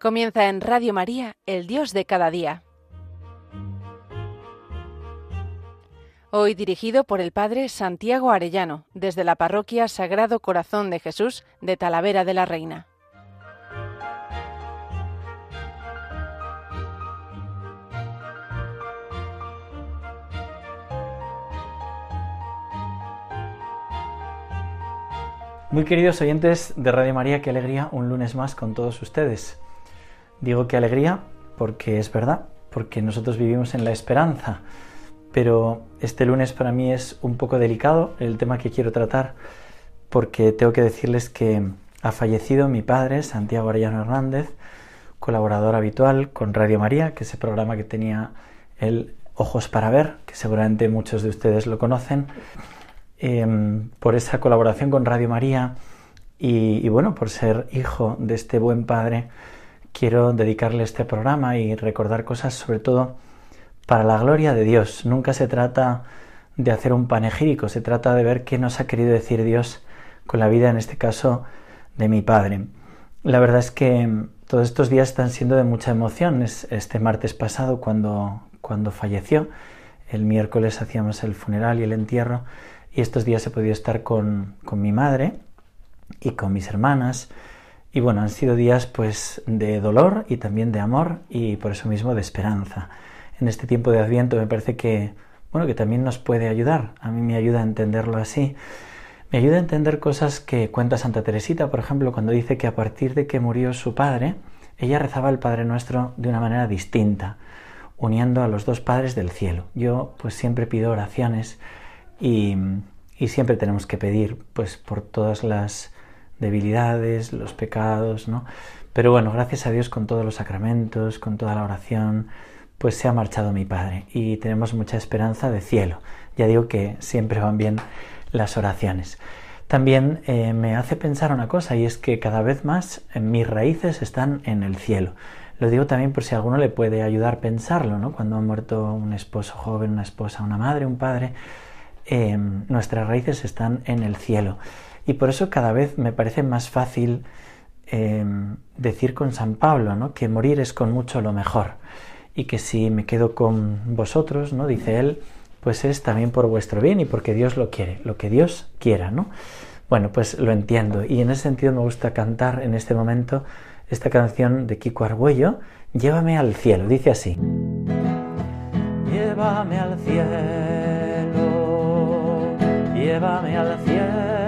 Comienza en Radio María, el Dios de cada día. Hoy dirigido por el Padre Santiago Arellano, desde la Parroquia Sagrado Corazón de Jesús de Talavera de la Reina. Muy queridos oyentes de Radio María, qué alegría un lunes más con todos ustedes. Digo qué alegría porque es verdad, porque nosotros vivimos en la esperanza, pero este lunes para mí es un poco delicado el tema que quiero tratar porque tengo que decirles que ha fallecido mi padre, Santiago Arellano Hernández, colaborador habitual con Radio María, que es el programa que tenía el Ojos para Ver, que seguramente muchos de ustedes lo conocen, em, por esa colaboración con Radio María y, y bueno, por ser hijo de este buen padre quiero dedicarle este programa y recordar cosas sobre todo para la gloria de Dios. Nunca se trata de hacer un panegírico, se trata de ver qué nos ha querido decir Dios con la vida, en este caso, de mi padre. La verdad es que todos estos días están siendo de mucha emoción. Este martes pasado, cuando, cuando falleció, el miércoles hacíamos el funeral y el entierro, y estos días he podido estar con, con mi madre y con mis hermanas y bueno, han sido días pues de dolor y también de amor y por eso mismo de esperanza. En este tiempo de Adviento me parece que bueno, que también nos puede ayudar. A mí me ayuda a entenderlo así. Me ayuda a entender cosas que cuenta Santa Teresita, por ejemplo, cuando dice que a partir de que murió su padre, ella rezaba el Padre Nuestro de una manera distinta, uniendo a los dos padres del cielo. Yo pues siempre pido oraciones y, y siempre tenemos que pedir pues por todas las debilidades, los pecados, ¿no? Pero bueno, gracias a Dios con todos los sacramentos, con toda la oración, pues se ha marchado mi Padre y tenemos mucha esperanza de cielo. Ya digo que siempre van bien las oraciones. También eh, me hace pensar una cosa y es que cada vez más mis raíces están en el cielo. Lo digo también por si a alguno le puede ayudar a pensarlo, ¿no? Cuando ha muerto un esposo joven, una esposa, una madre, un padre, eh, nuestras raíces están en el cielo. Y por eso cada vez me parece más fácil eh, decir con San Pablo, ¿no? que morir es con mucho lo mejor. Y que si me quedo con vosotros, ¿no? dice él, pues es también por vuestro bien y porque Dios lo quiere, lo que Dios quiera, ¿no? Bueno, pues lo entiendo. Y en ese sentido me gusta cantar en este momento esta canción de Kiko Argüello, Llévame al cielo. Dice así. Llévame al cielo, llévame al cielo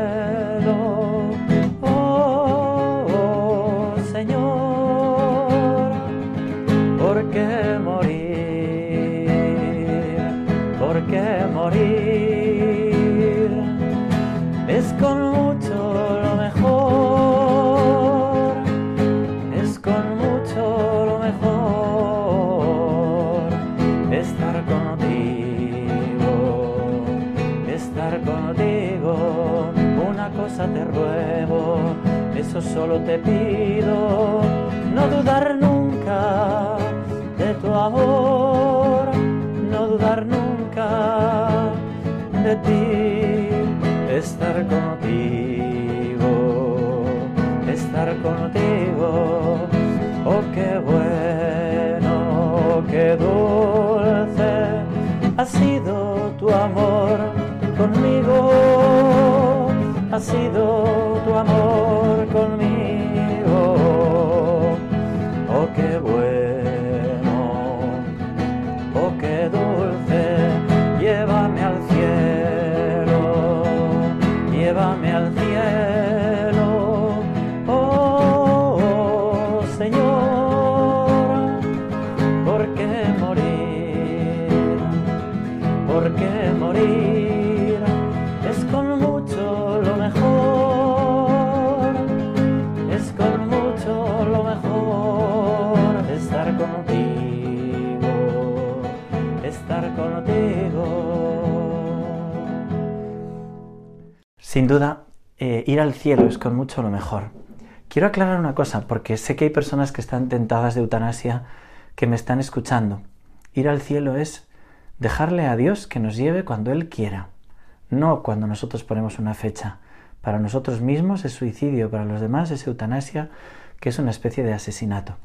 qué dulce ha sido tu amor conmigo, ha sido tu amor Sin duda, eh, ir al cielo es con mucho lo mejor. Quiero aclarar una cosa, porque sé que hay personas que están tentadas de eutanasia que me están escuchando. Ir al cielo es dejarle a Dios que nos lleve cuando Él quiera, no cuando nosotros ponemos una fecha. Para nosotros mismos es suicidio, para los demás es eutanasia, que es una especie de asesinato.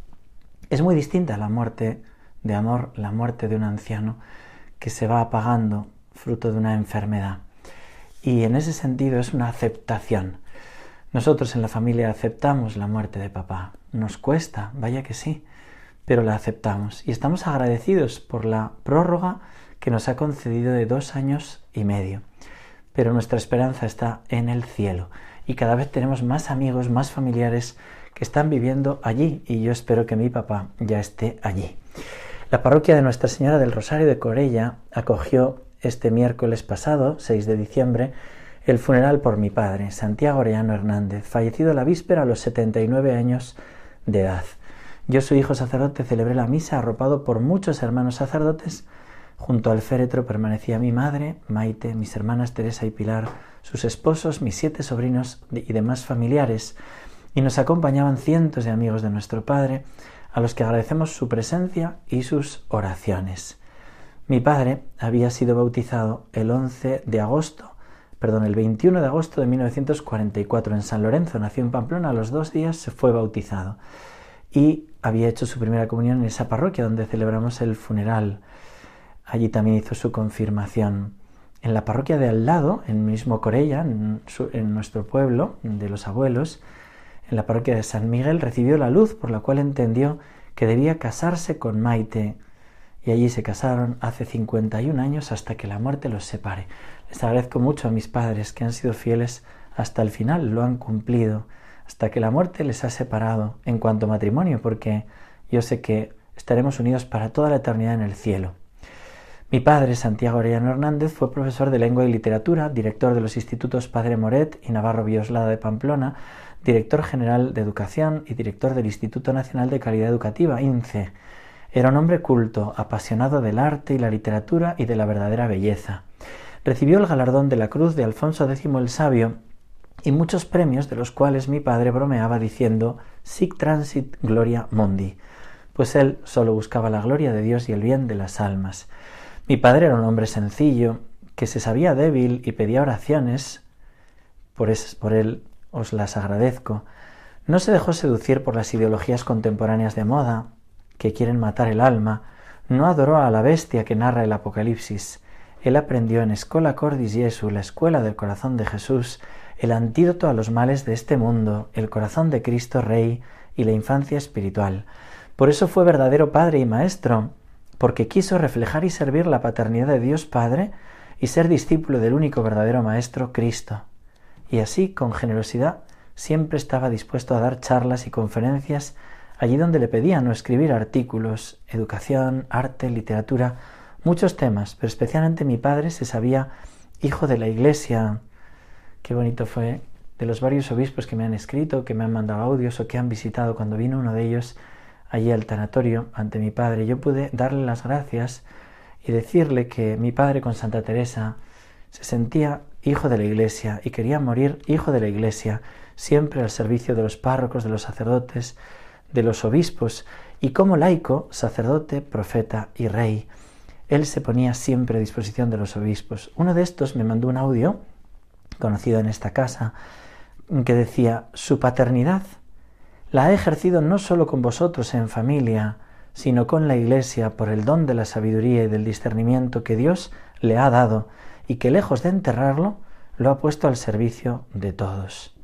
Es muy distinta la muerte de amor, la muerte de un anciano que se va apagando fruto de una enfermedad. Y en ese sentido es una aceptación. Nosotros en la familia aceptamos la muerte de papá. Nos cuesta, vaya que sí, pero la aceptamos. Y estamos agradecidos por la prórroga que nos ha concedido de dos años y medio. Pero nuestra esperanza está en el cielo. Y cada vez tenemos más amigos, más familiares que están viviendo allí. Y yo espero que mi papá ya esté allí. La parroquia de Nuestra Señora del Rosario de Corella acogió este miércoles pasado, 6 de diciembre, el funeral por mi padre, Santiago Orellano Hernández, fallecido la víspera a los 79 años de edad. Yo, su hijo sacerdote, celebré la misa arropado por muchos hermanos sacerdotes. Junto al féretro permanecía mi madre, Maite, mis hermanas Teresa y Pilar, sus esposos, mis siete sobrinos y demás familiares, y nos acompañaban cientos de amigos de nuestro Padre, a los que agradecemos su presencia y sus oraciones. Mi padre había sido bautizado el 11 de agosto, perdón, el 21 de agosto de 1944 en San Lorenzo, nació en Pamplona, a los dos días se fue bautizado y había hecho su primera comunión en esa parroquia donde celebramos el funeral. Allí también hizo su confirmación. En la parroquia de al lado, en el mismo Corella, en, en nuestro pueblo de los abuelos, en la parroquia de San Miguel, recibió la luz por la cual entendió que debía casarse con Maite. Y allí se casaron hace 51 años hasta que la muerte los separe. Les agradezco mucho a mis padres que han sido fieles hasta el final, lo han cumplido, hasta que la muerte les ha separado en cuanto a matrimonio, porque yo sé que estaremos unidos para toda la eternidad en el cielo. Mi padre, Santiago Orellano Hernández, fue profesor de lengua y literatura, director de los institutos Padre Moret y Navarro Bioslada de Pamplona, director general de Educación y director del Instituto Nacional de Calidad Educativa, INCE. Era un hombre culto, apasionado del arte y la literatura y de la verdadera belleza. Recibió el galardón de la Cruz de Alfonso X el Sabio y muchos premios de los cuales mi padre bromeaba diciendo Sic transit gloria mundi, pues él solo buscaba la gloria de Dios y el bien de las almas. Mi padre era un hombre sencillo, que se sabía débil y pedía oraciones, por, por él os las agradezco, no se dejó seducir por las ideologías contemporáneas de moda, que quieren matar el alma, no adoró a la bestia que narra el Apocalipsis. Él aprendió en Escola Cordis Jesu, la escuela del corazón de Jesús, el antídoto a los males de este mundo, el corazón de Cristo Rey y la infancia espiritual. Por eso fue verdadero Padre y Maestro, porque quiso reflejar y servir la paternidad de Dios Padre y ser discípulo del único verdadero Maestro, Cristo y así, con generosidad, siempre estaba dispuesto a dar charlas y conferencias allí donde le pedían o escribir artículos, educación, arte, literatura, muchos temas, pero especialmente mi padre se sabía hijo de la Iglesia. Qué bonito fue de los varios obispos que me han escrito, que me han mandado audios o que han visitado cuando vino uno de ellos allí al tanatorio ante mi padre. Yo pude darle las gracias y decirle que mi padre con Santa Teresa se sentía hijo de la Iglesia y quería morir hijo de la Iglesia, siempre al servicio de los párrocos, de los sacerdotes, de los obispos, y como laico, sacerdote, profeta y rey. Él se ponía siempre a disposición de los obispos. Uno de estos me mandó un audio, conocido en esta casa, que decía, su paternidad la ha ejercido no solo con vosotros en familia, sino con la Iglesia por el don de la sabiduría y del discernimiento que Dios le ha dado y que lejos de enterrarlo, lo ha puesto al servicio de todos.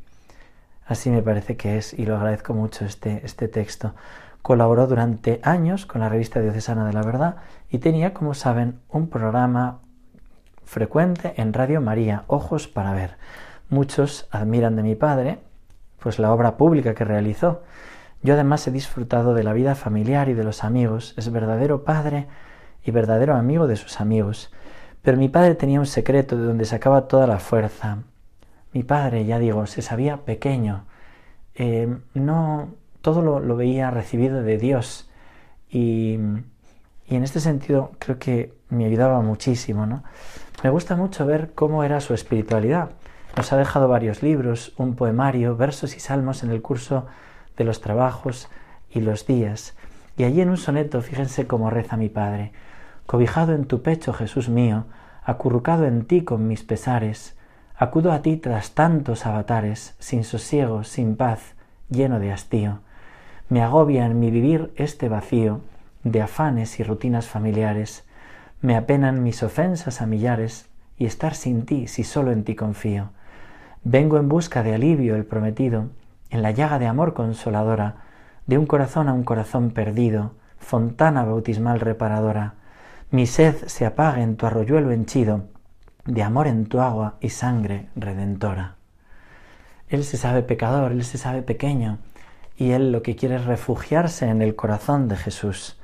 Así me parece que es, y lo agradezco mucho este, este texto. Colaboró durante años con la revista Diocesana de la Verdad y tenía, como saben, un programa frecuente en Radio María, Ojos para Ver. Muchos admiran de mi padre, pues la obra pública que realizó. Yo además he disfrutado de la vida familiar y de los amigos. Es verdadero padre y verdadero amigo de sus amigos. Pero mi padre tenía un secreto de donde sacaba toda la fuerza. Mi padre, ya digo, se sabía pequeño. Eh, no, todo lo, veía recibido de Dios. Y, y, en este sentido creo que me ayudaba muchísimo. ¿no? Me gusta mucho ver cómo era su espiritualidad. Nos ha dejado varios libros, un poemario, versos y salmos en el curso de los trabajos y los días. Y allí en un soneto, fíjense cómo reza mi padre. Cobijado en tu pecho, Jesús mío, acurrucado en ti con mis pesares, acudo a ti tras tantos avatares, sin sosiego, sin paz, lleno de hastío. Me agobia en mi vivir este vacío de afanes y rutinas familiares. Me apenan mis ofensas a millares y estar sin ti si solo en ti confío. Vengo en busca de alivio el prometido, en la llaga de amor consoladora, de un corazón a un corazón perdido, fontana bautismal reparadora. Mi sed se apague en tu arroyuelo henchido, de amor en tu agua y sangre redentora. Él se sabe pecador, él se sabe pequeño, y él lo que quiere es refugiarse en el corazón de Jesús.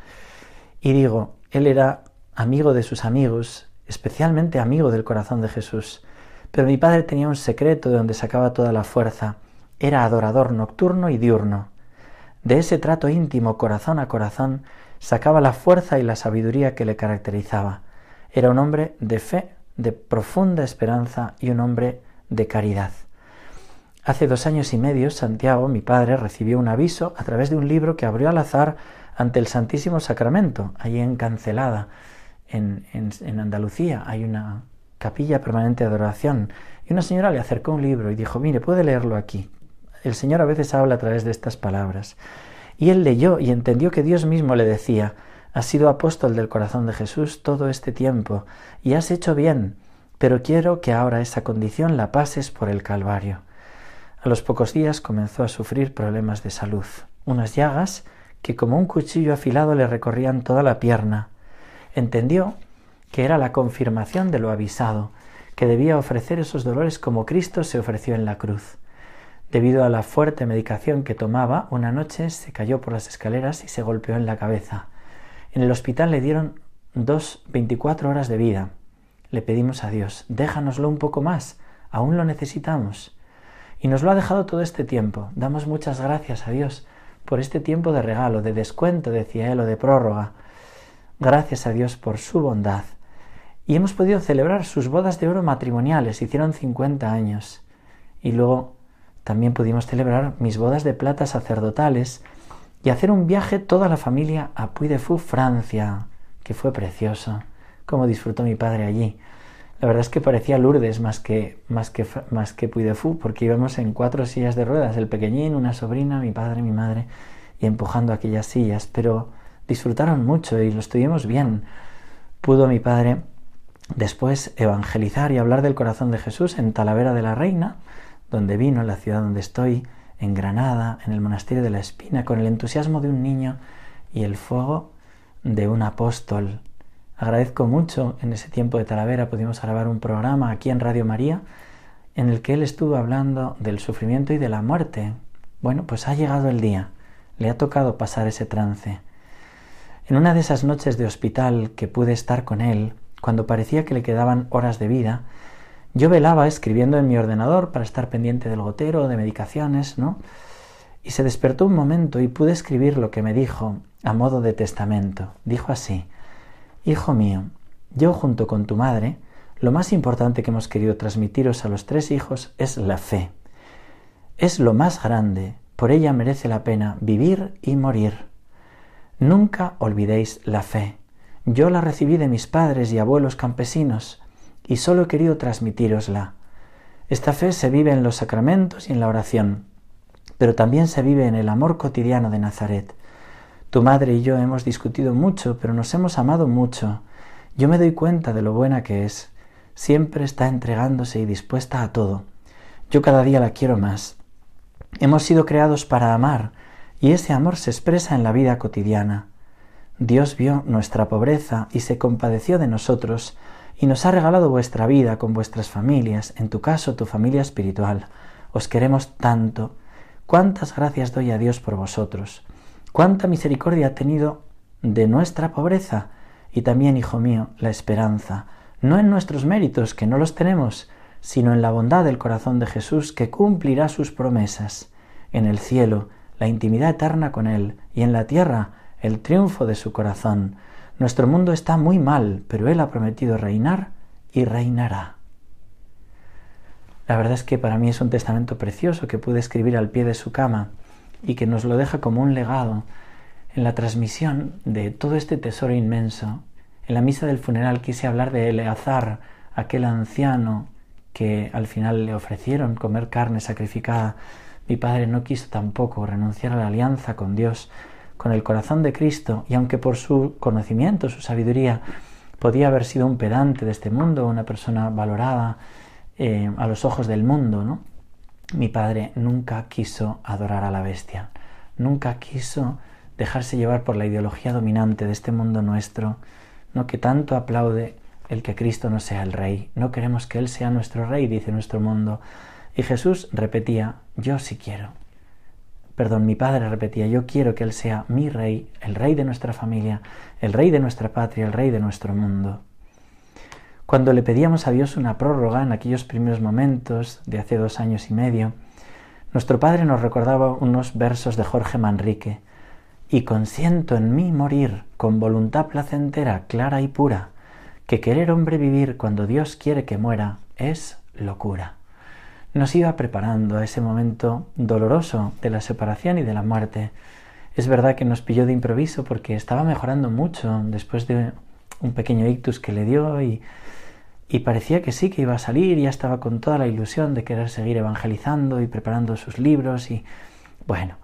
Y digo, él era amigo de sus amigos, especialmente amigo del corazón de Jesús. Pero mi padre tenía un secreto de donde sacaba toda la fuerza. Era adorador nocturno y diurno. De ese trato íntimo corazón a corazón sacaba la fuerza y la sabiduría que le caracterizaba. Era un hombre de fe, de profunda esperanza y un hombre de caridad. Hace dos años y medio, Santiago, mi padre, recibió un aviso a través de un libro que abrió al azar ante el Santísimo Sacramento, allí en Cancelada, en, en, Andalucía. Hay una capilla permanente de adoración. Y una señora le acercó un libro y dijo, mire, puede leerlo aquí. El Señor a veces habla a través de estas palabras. Y él leyó y entendió que Dios mismo le decía, has sido apóstol del corazón de Jesús todo este tiempo y has hecho bien, pero quiero que ahora esa condición la pases por el Calvario. A los pocos días comenzó a sufrir problemas de salud, unas llagas que como un cuchillo afilado le recorrían toda la pierna. Entendió que era la confirmación de lo avisado, que debía ofrecer esos dolores como Cristo se ofreció en la cruz. Debido a la fuerte medicación que tomaba, una noche se cayó por las escaleras y se golpeó en la cabeza. En el hospital le dieron dos veinticuatro horas de vida. Le pedimos a Dios, déjanoslo un poco más, aún lo necesitamos. Y nos lo ha dejado todo este tiempo. Damos muchas gracias a Dios por este tiempo de regalo, de descuento, decía él, o de prórroga. Gracias a Dios por su bondad. Y hemos podido celebrar sus bodas de oro matrimoniales, hicieron 50 años. Y luego también pudimos celebrar mis bodas de plata sacerdotales y hacer un viaje toda la familia a Puy de Fou, Francia, que fue precioso. Cómo disfrutó mi padre allí. La verdad es que parecía Lourdes más que, más que, más que Puy de Fou, porque íbamos en cuatro sillas de ruedas, el pequeñín, una sobrina, mi padre, mi madre, y empujando aquellas sillas, pero disfrutaron mucho y lo estuvimos bien. Pudo mi padre después evangelizar y hablar del corazón de Jesús en Talavera de la Reina, donde vino, en la ciudad donde estoy, en Granada, en el monasterio de la Espina, con el entusiasmo de un niño y el fuego de un apóstol Agradezco mucho, en ese tiempo de Talavera pudimos grabar un programa aquí en Radio María en el que él estuvo hablando del sufrimiento y de la muerte. Bueno, pues ha llegado el día, le ha tocado pasar ese trance. En una de esas noches de hospital que pude estar con él, cuando parecía que le quedaban horas de vida, yo velaba escribiendo en mi ordenador para estar pendiente del gotero, de medicaciones, ¿no? Y se despertó un momento y pude escribir lo que me dijo a modo de testamento. Dijo así, Hijo mío, yo junto con tu madre, lo más importante que hemos querido transmitiros a los tres hijos es la fe. Es lo más grande, por ella merece la pena vivir y morir. Nunca olvidéis la fe. Yo la recibí de mis padres y abuelos campesinos y solo he querido transmitírosla. Esta fe se vive en los sacramentos y en la oración, pero también se vive en el amor cotidiano de Nazaret. Tu madre y yo hemos discutido mucho, pero nos hemos amado mucho. Yo me doy cuenta de lo buena que es. Siempre está entregándose y dispuesta a todo. Yo cada día la quiero más. Hemos sido creados para amar, y ese amor se expresa en la vida cotidiana. Dios vio nuestra pobreza y se compadeció de nosotros, y nos ha regalado vuestra vida con vuestras familias, en tu caso tu familia espiritual. Os queremos tanto. Cuántas gracias doy a Dios por vosotros cuánta misericordia ha tenido de nuestra pobreza y también, hijo mío, la esperanza, no en nuestros méritos, que no los tenemos, sino en la bondad del corazón de Jesús que cumplirá sus promesas, en el cielo, la intimidad eterna con Él, y en la tierra, el triunfo de su corazón. Nuestro mundo está muy mal, pero Él ha prometido reinar y reinará. La verdad es que para mí es un testamento precioso que pude escribir al pie de su cama y que nos lo deja como un legado en la transmisión de todo este tesoro inmenso. En la misa del funeral quise hablar de Eleazar, aquel anciano que al final le ofrecieron comer carne sacrificada, Mi padre no quiso tampoco renunciar a la alianza con Dios, con el corazón de Cristo, y aunque por su conocimiento, su sabiduría, podía haber sido un pedante de este mundo, una persona valorada eh, a los ojos del mundo, ¿no? Mi padre nunca quiso adorar a la bestia, nunca quiso dejarse llevar por la ideología dominante de este mundo nuestro, no que tanto aplaude el que Cristo no sea el rey. No queremos que Él sea nuestro rey, dice nuestro mundo. Y Jesús repetía, yo sí quiero. Perdón, mi padre repetía, yo quiero que Él sea mi rey, el rey de nuestra familia, el rey de nuestra patria, el rey de nuestro mundo. Cuando le pedíamos a Dios una prórroga en aquellos primeros momentos de hace dos años y medio, nuestro padre nos recordaba unos versos de Jorge Manrique, y consiento en mí morir con voluntad placentera, clara y pura, que querer hombre vivir cuando Dios quiere que muera es locura. Nos iba preparando a ese momento doloroso de la separación y de la muerte. Es verdad que nos pilló de improviso porque estaba mejorando mucho después de un pequeño ictus que le dio y, parecía que sí, que iba a salir, ya estaba con toda la ilusión de querer seguir evangelizando y preparando sus libros y bueno,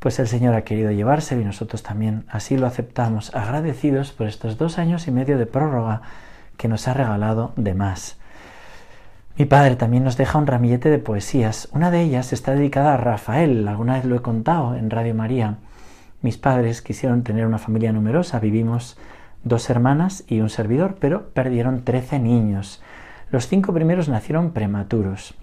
pues el Señor ha querido llevarse y nosotros también así lo aceptamos, agradecidos por estos dos años y medio de prórroga que nos ha regalado de más. Mi padre también nos deja un ramillete de poesías. Una de ellas está dedicada a Rafael, alguna vez lo he contado en Radio María. Mis padres quisieron tener una familia numerosa, vivimos dos hermanas y un servidor, pero perdieron trece niños. Los cinco primeros nacieron prematuros.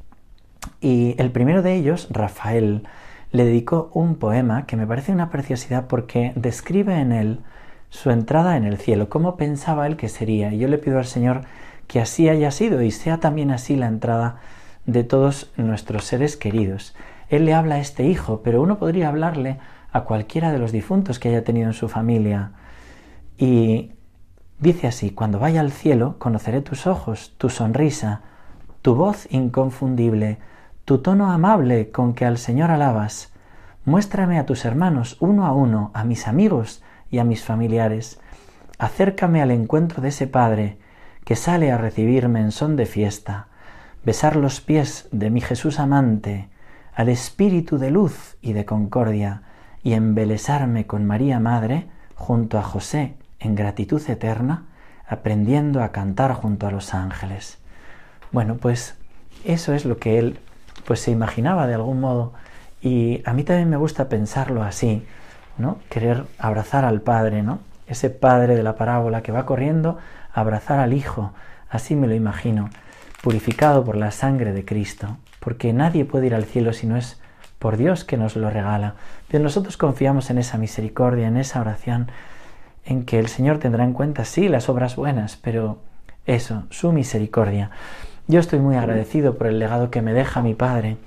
Y el primero de ellos, Rafael, le dedicó un poema que me parece una preciosidad porque describe en él su entrada en el cielo, cómo pensaba él que sería. Y yo le pido al Señor que así haya sido y sea también así la entrada de todos nuestros seres queridos. Él le habla a este hijo, pero uno podría hablarle a cualquiera de los difuntos que haya tenido en su familia. Y dice así, cuando vaya al cielo, conoceré tus ojos, tu sonrisa, tu voz inconfundible, tu tono amable con que al Señor alabas. Muéstrame a tus hermanos uno a uno, a mis amigos y a mis familiares. Acércame al encuentro de ese Padre que sale a recibirme en son de fiesta, besar los pies de mi Jesús amante, al Espíritu de luz y de concordia, y embelesarme con María Madre junto a José en gratitud eterna, aprendiendo a cantar junto a los ángeles. Bueno, pues eso es lo que él pues se imaginaba de algún modo y a mí también me gusta pensarlo así, ¿no? Querer abrazar al Padre, ¿no? Ese Padre de la parábola que va corriendo abrazar al Hijo, así me lo imagino, purificado por la sangre de Cristo, porque nadie puede ir al cielo si no es por Dios que nos lo regala. Pero nosotros confiamos en esa misericordia, en esa oración, en que el Señor tendrá en cuenta, sí, las obras buenas, pero eso, su misericordia. Yo estoy muy agradecido por el legado que me deja mi padre.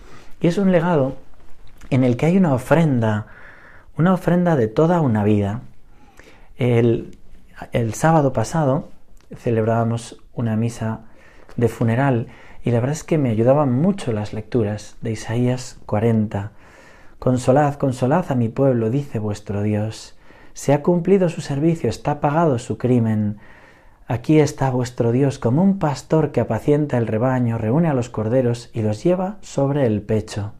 Y es un legado en el que hay una ofrenda, una ofrenda de toda una vida. El, el sábado pasado celebrábamos una misa de funeral y la verdad es que me ayudaban mucho las lecturas de Isaías 40. Consolad, consolad a mi pueblo, dice vuestro Dios. Se ha cumplido su servicio, está pagado su crimen. Aquí está vuestro Dios como un pastor que apacienta el rebaño, reúne a los corderos y los lleva sobre el pecho.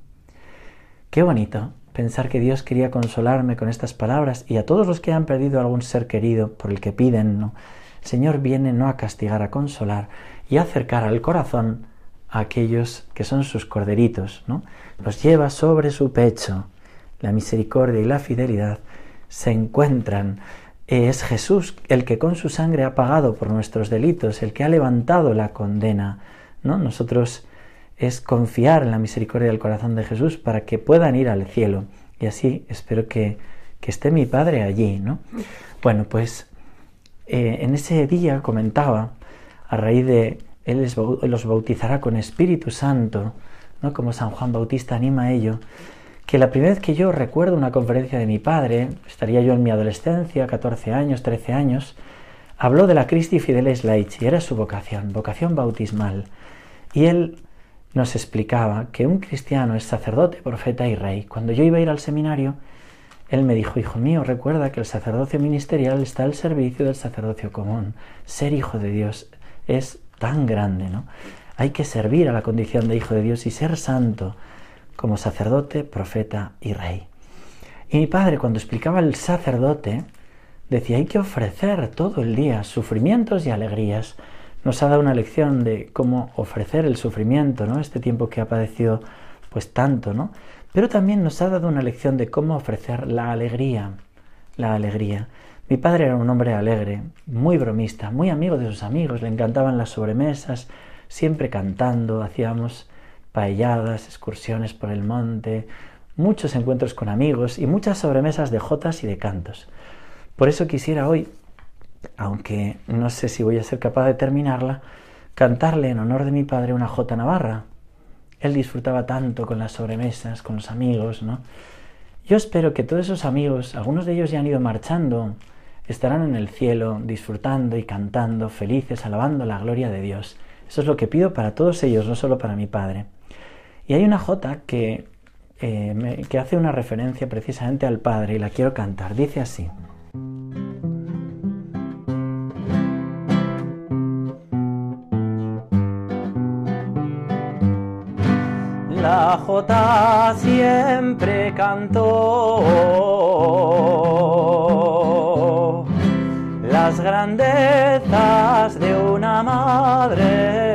Qué bonito pensar que Dios quería consolarme con estas palabras y a todos los que han perdido algún ser querido por el que piden, ¿no? El Señor viene no a castigar, a consolar y a acercar al corazón a aquellos que son sus corderitos, ¿no? Los lleva sobre su pecho. La misericordia y la fidelidad se encuentran es Jesús el que con su sangre ha pagado por nuestros delitos, el que ha levantado la condena. ¿no? Nosotros es confiar en la misericordia del corazón de Jesús para que puedan ir al cielo. Y así espero que, que esté mi Padre allí. ¿no? Bueno, pues eh, en ese día comentaba, a raíz de Él los bautizará con Espíritu Santo, ¿no? como San Juan Bautista anima a ello, que la primera vez que yo recuerdo una conferencia de mi padre, estaría yo en mi adolescencia, 14 años, 13 años, habló de la Christi Fideles Laici, era su vocación, vocación bautismal. Y él nos explicaba que un cristiano es sacerdote, profeta y rey. Cuando yo iba a ir al seminario, él me dijo, hijo mío, recuerda que el sacerdocio ministerial está al servicio del sacerdocio común. Ser hijo de Dios es tan grande, ¿no? Hay que servir a la condición de hijo de Dios y ser santo como sacerdote, profeta y rey. Y mi padre, cuando explicaba el sacerdote, decía, hay que ofrecer todo el día sufrimientos y alegrías. Nos ha dado una lección de cómo ofrecer el sufrimiento, ¿no? Este tiempo que ha padecido pues tanto, ¿no? Pero también nos ha dado una lección de cómo ofrecer la alegría, la alegría. Mi padre era un hombre alegre, muy bromista, muy amigo de sus amigos, le encantaban las sobremesas, siempre cantando, hacíamos paelladas, excursiones por el monte, muchos encuentros con amigos y muchas sobremesas de jotas y de cantos. Por eso quisiera hoy, aunque no sé si voy a ser capaz de terminarla, cantarle en honor de mi padre una jota navarra. Él disfrutaba tanto con las sobremesas, con los amigos, ¿no? Yo espero que todos esos amigos, algunos de ellos ya han ido marchando, estarán en el cielo disfrutando y cantando, felices, alabando la gloria de Dios. Eso es lo que pido para todos ellos, no solo para mi padre. Y hay una jota que, eh, que hace una referencia precisamente al Padre y la quiero cantar. Dice así. La Jota siempre cantó las grandezas de una madre.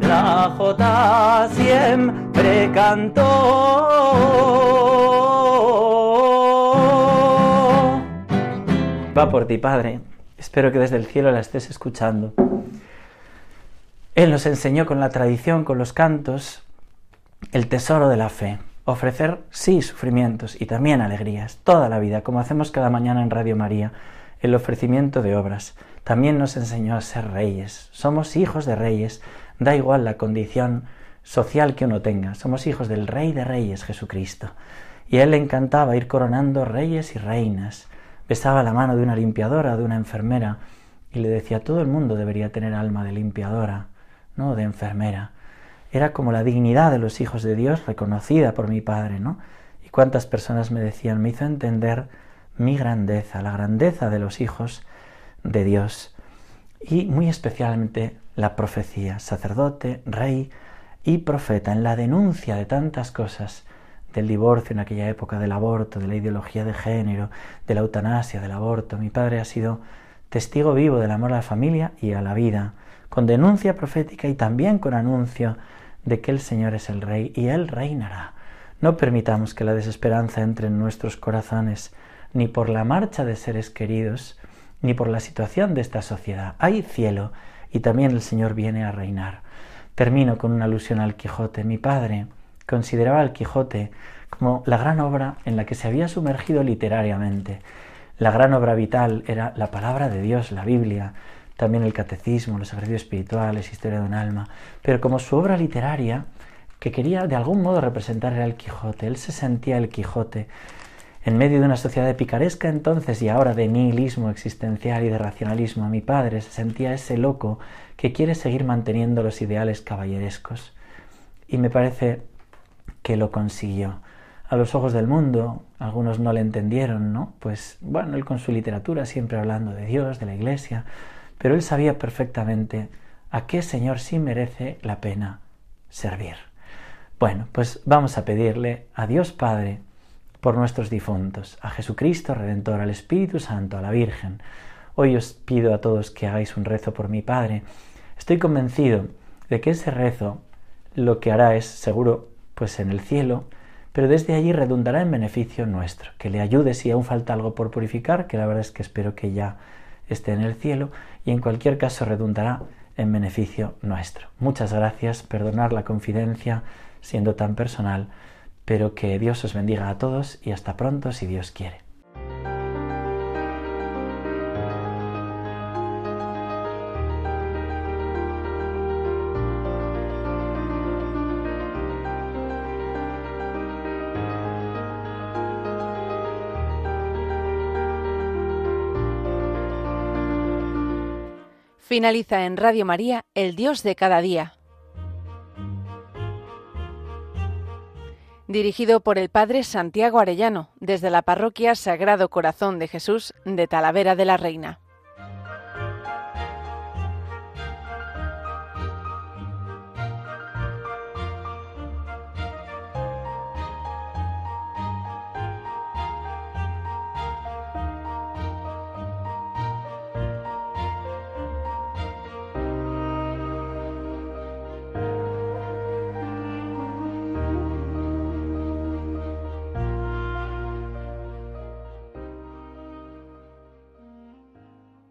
La Jota siempre cantó Va por ti, Padre. Espero que desde el cielo la estés escuchando. Él nos enseñó con la tradición, con los cantos, el tesoro de la fe. Ofrecer, sí, sufrimientos y también alegrías, toda la vida, como hacemos cada mañana en Radio María, el ofrecimiento de obras. También nos enseñó a ser reyes. Somos hijos de reyes, da igual la condición social que uno tenga. Somos hijos del Rey de Reyes, Jesucristo. Y a él le encantaba ir coronando reyes y reinas. Besaba la mano de una limpiadora, de una enfermera, y le decía, todo el mundo debería tener alma de limpiadora, no de enfermera. Era como la dignidad de los hijos de Dios reconocida por mi padre, ¿no? Y cuántas personas me decían, me hizo entender mi grandeza, la grandeza de los hijos de Dios. Y muy especialmente la profecía, sacerdote, rey, y profeta en la denuncia de tantas cosas, del divorcio en aquella época, del aborto, de la ideología de género, de la eutanasia, del aborto. Mi padre ha sido testigo vivo del amor a la familia y a la vida, con denuncia profética y también con anuncio de que el Señor es el Rey y Él reinará. No permitamos que la desesperanza entre en nuestros corazones, ni por la marcha de seres queridos, ni por la situación de esta sociedad. Hay cielo y también el Señor viene a reinar. Termino con una alusión al Quijote. Mi padre consideraba al Quijote como la gran obra en la que se había sumergido literariamente. La gran obra vital era la palabra de Dios, la Biblia, también el catecismo, los ejercicios espirituales, historia de un alma, pero como su obra literaria, que quería de algún modo representar era el Quijote. Él se sentía el Quijote en medio de una sociedad de picaresca entonces y ahora de nihilismo existencial y de racionalismo. Mi padre se sentía ese loco que quiere seguir manteniendo los ideales caballerescos. Y me parece que lo consiguió. A los ojos del mundo, algunos no le entendieron, ¿no? Pues bueno, él con su literatura siempre hablando de Dios, de la Iglesia, pero él sabía perfectamente a qué Señor sí merece la pena servir. Bueno, pues vamos a pedirle a Dios Padre por nuestros difuntos, a Jesucristo Redentor, al Espíritu Santo, a la Virgen. Hoy os pido a todos que hagáis un rezo por mi Padre, Estoy convencido de que ese rezo lo que hará es, seguro, pues en el cielo, pero desde allí redundará en beneficio nuestro, que le ayude si aún falta algo por purificar, que la verdad es que espero que ya esté en el cielo, y en cualquier caso redundará en beneficio nuestro. Muchas gracias, perdonar la confidencia siendo tan personal, pero que Dios os bendiga a todos y hasta pronto si Dios quiere. Finaliza en Radio María, El Dios de cada día. Dirigido por el Padre Santiago Arellano, desde la Parroquia Sagrado Corazón de Jesús de Talavera de la Reina.